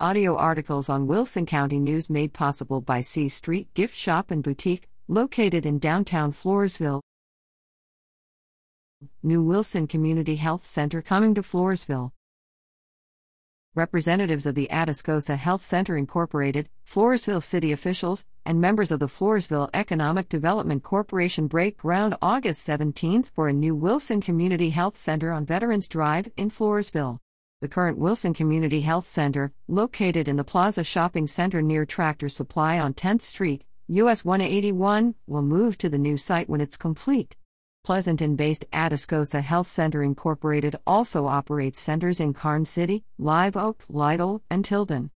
Audio articles on Wilson County News made possible by C Street Gift Shop and Boutique, located in downtown Floresville. New Wilson Community Health Center coming to Floresville. Representatives of the Atascosa Health Center Incorporated, Floresville city officials, and members of the Floresville Economic Development Corporation break ground August 17 for a new Wilson Community Health Center on Veterans Drive in Floresville. The current Wilson Community Health Center, located in the Plaza Shopping Center near Tractor Supply on 10th Street, US 181, will move to the new site when it's complete. Pleasanton based Atascosa Health Center Incorporated also operates centers in Karnes City, Live Oak, Lytle, and Tilden.